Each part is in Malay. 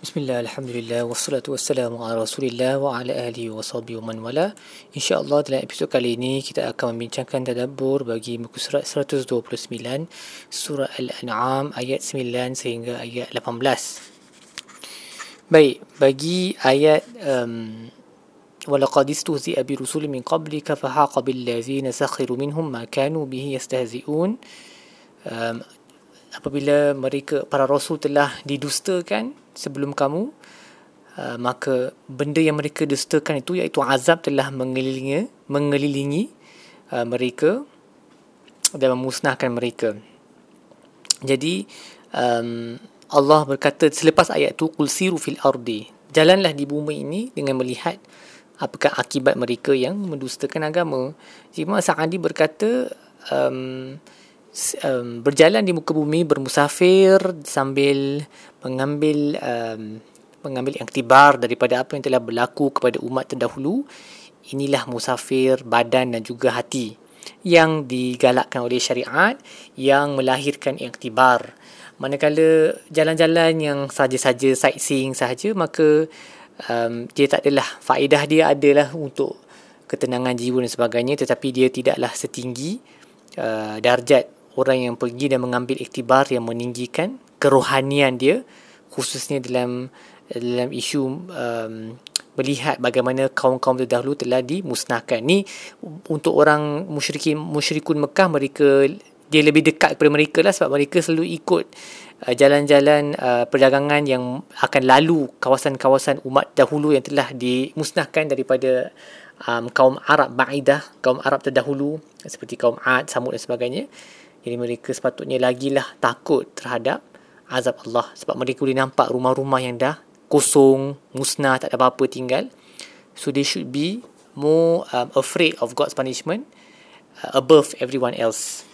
بسم الله الحمد لله والصلاة والسلام على رسول الله وعلى آله وصحبه ومن والاه. إن شاء الله dalam episod kali ini kita akan membincangkan tadabbur bagi muka surat 129 surah Al-An'am ayat 9 sehingga ayat 18 Baik, bagi ayat um, ولقد استهزئ برسول من قبلك فحاق بالذين سخروا منهم ما كانوا به يستهزئون apabila mereka para rasul telah didustakan sebelum kamu uh, maka benda yang mereka dustakan itu iaitu azab telah mengelilingi mengelilingi uh, mereka dan memusnahkan mereka. Jadi um, Allah berkata selepas ayat itu qul siru fil ardi jalanlah di bumi ini dengan melihat apakah akibat mereka yang mendustakan agama. Imam Sa'adi berkata um, um, berjalan di muka bumi bermusafir sambil mengambil um, mengambil iktibar daripada apa yang telah berlaku kepada umat terdahulu. Inilah musafir badan dan juga hati yang digalakkan oleh syariat yang melahirkan iktibar manakala jalan-jalan yang saja-saja sightseeing sahaja maka um, dia tak adalah faedah dia adalah untuk ketenangan jiwa dan sebagainya tetapi dia tidaklah setinggi uh, darjat orang yang pergi dan mengambil iktibar yang meninggikan kerohanian dia khususnya dalam dalam isu um, melihat bagaimana kaum-kaum terdahulu telah dimusnahkan ni untuk orang musyrikin musyrikun Mekah mereka dia lebih dekat kepada mereka lah sebab mereka selalu ikut uh, jalan-jalan uh, perdagangan yang akan lalu kawasan-kawasan umat dahulu yang telah dimusnahkan daripada um, kaum Arab Ba'idah, kaum Arab terdahulu seperti kaum Ad, Samud dan sebagainya. Jadi mereka sepatutnya lagilah takut terhadap azab Allah sebab mereka boleh nampak rumah-rumah yang dah kosong, musnah, tak ada apa-apa tinggal. So they should be more um, afraid of God's punishment uh, above everyone else.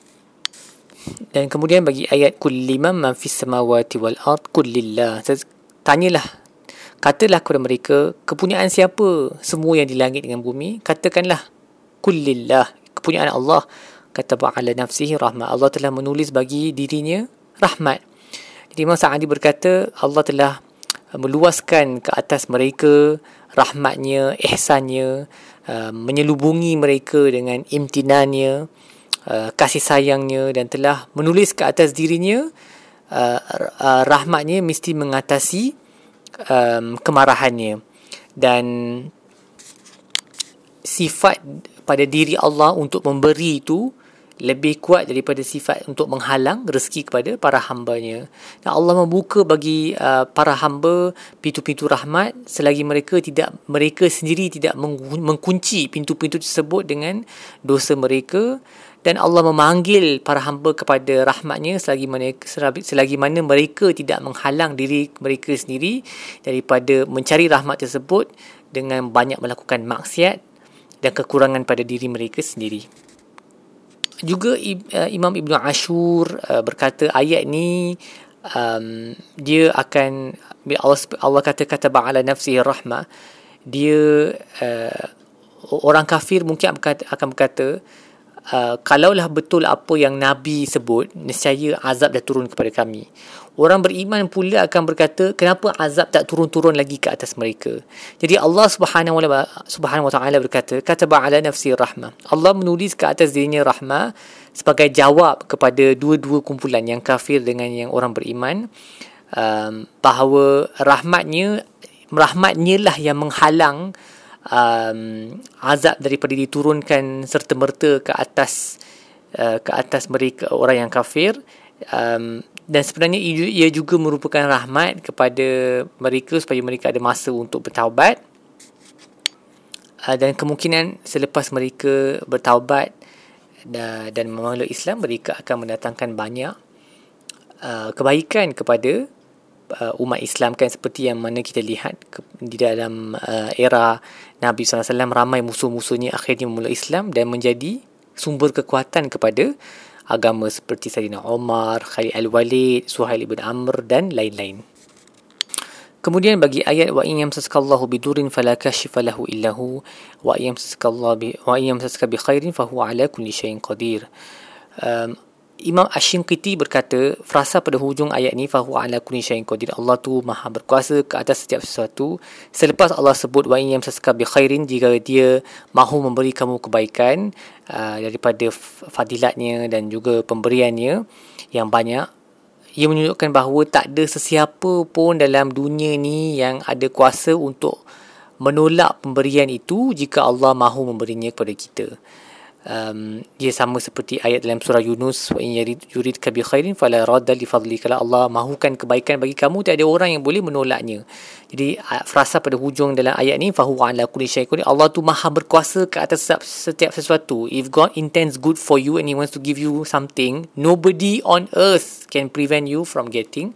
Dan kemudian bagi ayat kulliman man fis samawati wal ard kullillah. Tanyalah katalah kepada mereka kepunyaan siapa semua yang di langit dengan bumi katakanlah kullillah kepunyaan Allah kata ala nafsihi rahmat. Allah telah menulis bagi dirinya rahmat. Jadi Imam Sa'adi berkata Allah telah meluaskan ke atas mereka rahmatnya, ihsannya, uh, menyelubungi mereka dengan imtinannya, uh, kasih sayangnya dan telah menulis ke atas dirinya uh, rahmatnya mesti mengatasi um, kemarahannya dan sifat pada diri Allah untuk memberi itu lebih kuat daripada sifat untuk menghalang rezeki kepada para hambanya. Dan Allah membuka bagi uh, para hamba pintu-pintu rahmat selagi mereka tidak mereka sendiri tidak mengkunci pintu-pintu tersebut dengan dosa mereka dan Allah memanggil para hamba kepada rahmatnya selagi mana selagi mana mereka tidak menghalang diri mereka sendiri daripada mencari rahmat tersebut dengan banyak melakukan maksiat dan kekurangan pada diri mereka sendiri juga uh, Imam Ibn Ashur uh, berkata ayat ni um, dia akan Allah Allah kata kata ba'ala nafsi rahmah. Dia uh, orang kafir mungkin akan berkata uh, kalaulah betul apa yang nabi sebut nescaya azab dah turun kepada kami. Orang beriman pula akan berkata kenapa azab tak turun-turun lagi ke atas mereka? Jadi Allah Subhanahu wa taala berkata kata ba'ala nafsi rahmah. Allah menulis ke atas dirinya rahmah sebagai jawab kepada dua-dua kumpulan yang kafir dengan yang orang beriman. Um, bahawa rahmatnya rahmatnya lah yang menghalang um, azab daripada diturunkan serta merta ke atas uh, ke atas mereka orang yang kafir. Um, dan sebenarnya ia juga merupakan rahmat kepada mereka supaya mereka ada masa untuk bertaubat. Uh, dan kemungkinan selepas mereka bertaubat dan, memeluk Islam mereka akan mendatangkan banyak uh, kebaikan kepada uh, umat Islam kan seperti yang mana kita lihat ke, di dalam uh, era Nabi SAW ramai musuh-musuhnya akhirnya memeluk Islam dan menjadi sumber kekuatan kepada agama seperti Sayyidina Omar, Khalid Al-Walid, Suhail ibn Amr dan lain-lain. Kemudian bagi ayat wa in yamsaskallahu bidurin fala kashifa lahu illa hu wa in yamsaskallahu wa in yamsaska bi khairin fa huwa ala kulli shay'in qadir. Um, Imam Ash-Shinqiti berkata frasa pada hujung ayat ni fahu ala kulli syai'in qadir. Allah tu maha berkuasa ke atas setiap sesuatu. Selepas Allah sebut wa in yamsaka bi khairin jika dia mahu memberi kamu kebaikan uh, daripada fadilatnya dan juga pemberiannya yang banyak ia menunjukkan bahawa tak ada sesiapa pun dalam dunia ni yang ada kuasa untuk menolak pemberian itu jika Allah mahu memberinya kepada kita um, dia sama seperti ayat dalam surah Yunus wa in yurid ka bi khairin fala radda li fadli kalau Allah mahukan kebaikan bagi kamu tak ada orang yang boleh menolaknya. Jadi frasa pada hujung dalam ayat ni fahu ala kulli syai'in Allah tu maha berkuasa ke atas setiap sesuatu. If God intends good for you and he wants to give you something nobody on earth can prevent you from getting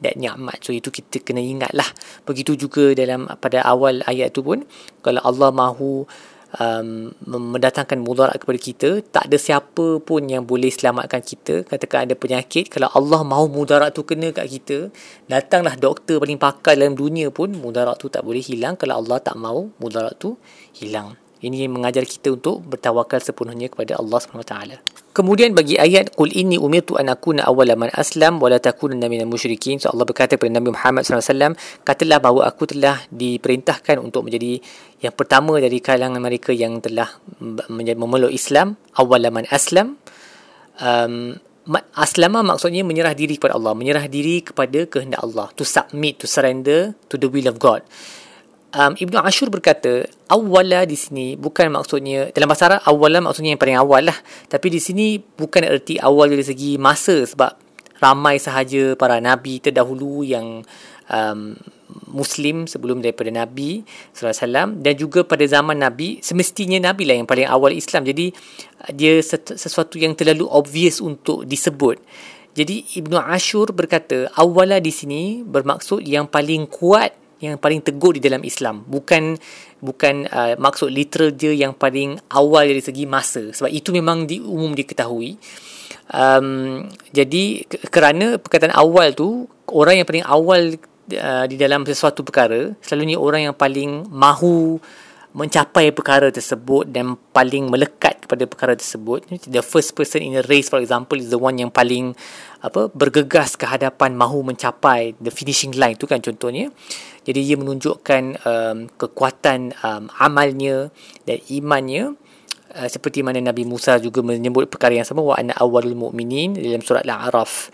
that nikmat. So itu kita kena ingat lah begitu juga dalam pada awal ayat tu pun kalau Allah mahu um, mendatangkan mudarat kepada kita. Tak ada siapa pun yang boleh selamatkan kita. Katakan ada penyakit kalau Allah mahu mudarat tu kena kat kita datanglah doktor paling pakar dalam dunia pun mudarat tu tak boleh hilang. Kalau Allah tak mahu mudarat tu hilang ini mengajar kita untuk bertawakal sepenuhnya kepada Allah SWT. Kemudian bagi ayat Qul inni umirtu an akuna awwala man aslam wa la takunanna minal musyrikin. So Allah berkata kepada Nabi Muhammad SAW, katalah bahawa aku telah diperintahkan untuk menjadi yang pertama dari kalangan mereka yang telah memeluk Islam, awwala man aslam. Um, aslama maksudnya menyerah diri kepada Allah, menyerah diri kepada kehendak Allah, to submit, to surrender to the will of God um, Ibnu Ashur berkata awala di sini bukan maksudnya dalam bahasa Arab awala maksudnya yang paling awal lah. Tapi di sini bukan erti awal dari segi masa sebab ramai sahaja para nabi terdahulu yang um, Muslim sebelum daripada Nabi SAW dan juga pada zaman Nabi semestinya Nabi lah yang paling awal Islam. Jadi dia sesuatu yang terlalu obvious untuk disebut. Jadi Ibnu Ashur berkata awala di sini bermaksud yang paling kuat yang paling teguh di dalam Islam. Bukan bukan uh, maksud literal je yang paling awal dari segi masa. Sebab itu memang di umum diketahui. Um, jadi kerana perkataan awal tu orang yang paling awal uh, di dalam sesuatu perkara selalunya orang yang paling mahu mencapai perkara tersebut dan paling melekat kepada perkara tersebut. The first person in a race for example is the one yang paling apa bergegas ke hadapan mahu mencapai the finishing line. Tu kan contohnya. Jadi ia menunjukkan um, kekuatan um, amalnya dan imannya. Uh, seperti mana Nabi Musa juga menyebut perkara yang sama wa anna awwalul mu'minin dalam surat al-araf.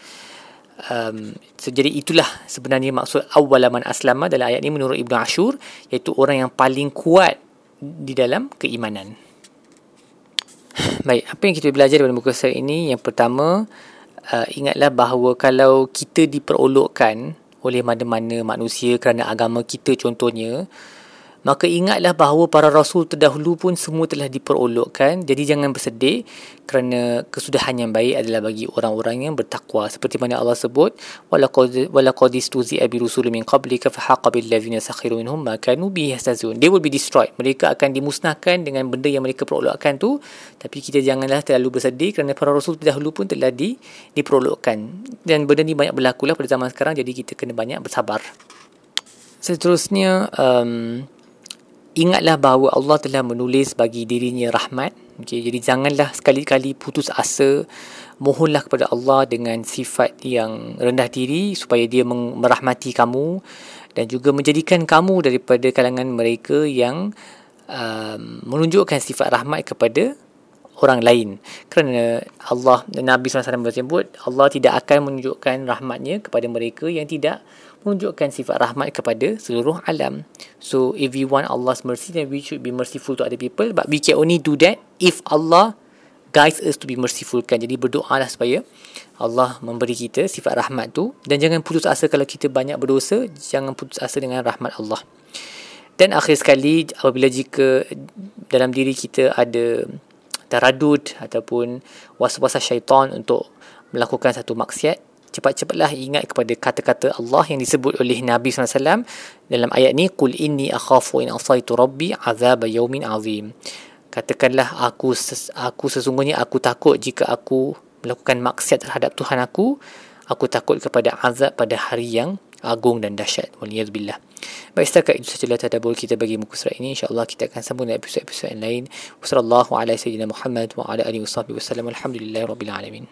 Um, so, jadi itulah sebenarnya maksud awwalaman aslama dalam ayat ini menurut Ibnu Ashur iaitu orang yang paling kuat di dalam keimanan Baik, apa yang kita belajar daripada muka surat ini? Yang pertama, uh, ingatlah bahawa kalau kita diperolokkan oleh mana-mana manusia kerana agama kita contohnya maka ingatlah bahawa para rasul terdahulu pun semua telah diperolokkan. Jadi jangan bersedih kerana kesudahan yang baik adalah bagi orang-orang yang bertakwa. Seperti mana Allah sebut walaqad istuzi abi rusul min qablika fahaqa bil ladzina sakhiru minhum ma kanu yastazun they will be destroyed. Mereka akan dimusnahkan dengan benda yang mereka perolokkan tu. Tapi kita janganlah terlalu bersedih kerana para rasul terdahulu pun telah di diperolokkan. Dan benda ni banyak berlaku lah pada zaman sekarang. Jadi kita kena banyak bersabar. Seterusnya um, ingatlah bahawa Allah telah menulis bagi dirinya rahmat. Okay, jadi janganlah sekali-kali putus asa. Mohonlah kepada Allah dengan sifat yang rendah diri supaya dia merahmati kamu dan juga menjadikan kamu daripada kalangan mereka yang um, menunjukkan sifat rahmat kepada orang lain. Kerana Allah Nabi SAW bersebut, Allah tidak akan menunjukkan rahmatnya kepada mereka yang tidak menunjukkan sifat rahmat kepada seluruh alam. So if we want Allah's mercy then we should be merciful to other people but we can only do that if Allah guides us to be merciful kan. Jadi berdoalah supaya Allah memberi kita sifat rahmat tu dan jangan putus asa kalau kita banyak berdosa, jangan putus asa dengan rahmat Allah. Dan akhir sekali apabila jika dalam diri kita ada taradud ataupun was-was syaitan untuk melakukan satu maksiat cepat-cepatlah ingat kepada kata-kata Allah yang disebut oleh Nabi SAW dalam ayat ni Qul inni akhafu in asaitu rabbi azab yawmin azim. Katakanlah aku aku sesungguhnya aku takut jika aku melakukan maksiat terhadap Tuhan aku. Aku takut kepada azab pada hari yang agung dan dahsyat. Waliyadzubillah. Baik setakat itu sahaja tadabbur kita bagi muka surat ini. Insyaallah kita akan sambung dengan episod-episod lain. Wasallallahu ala sayyidina muhammad wa ala alihi wasallam alhamdulillahirabbil alamin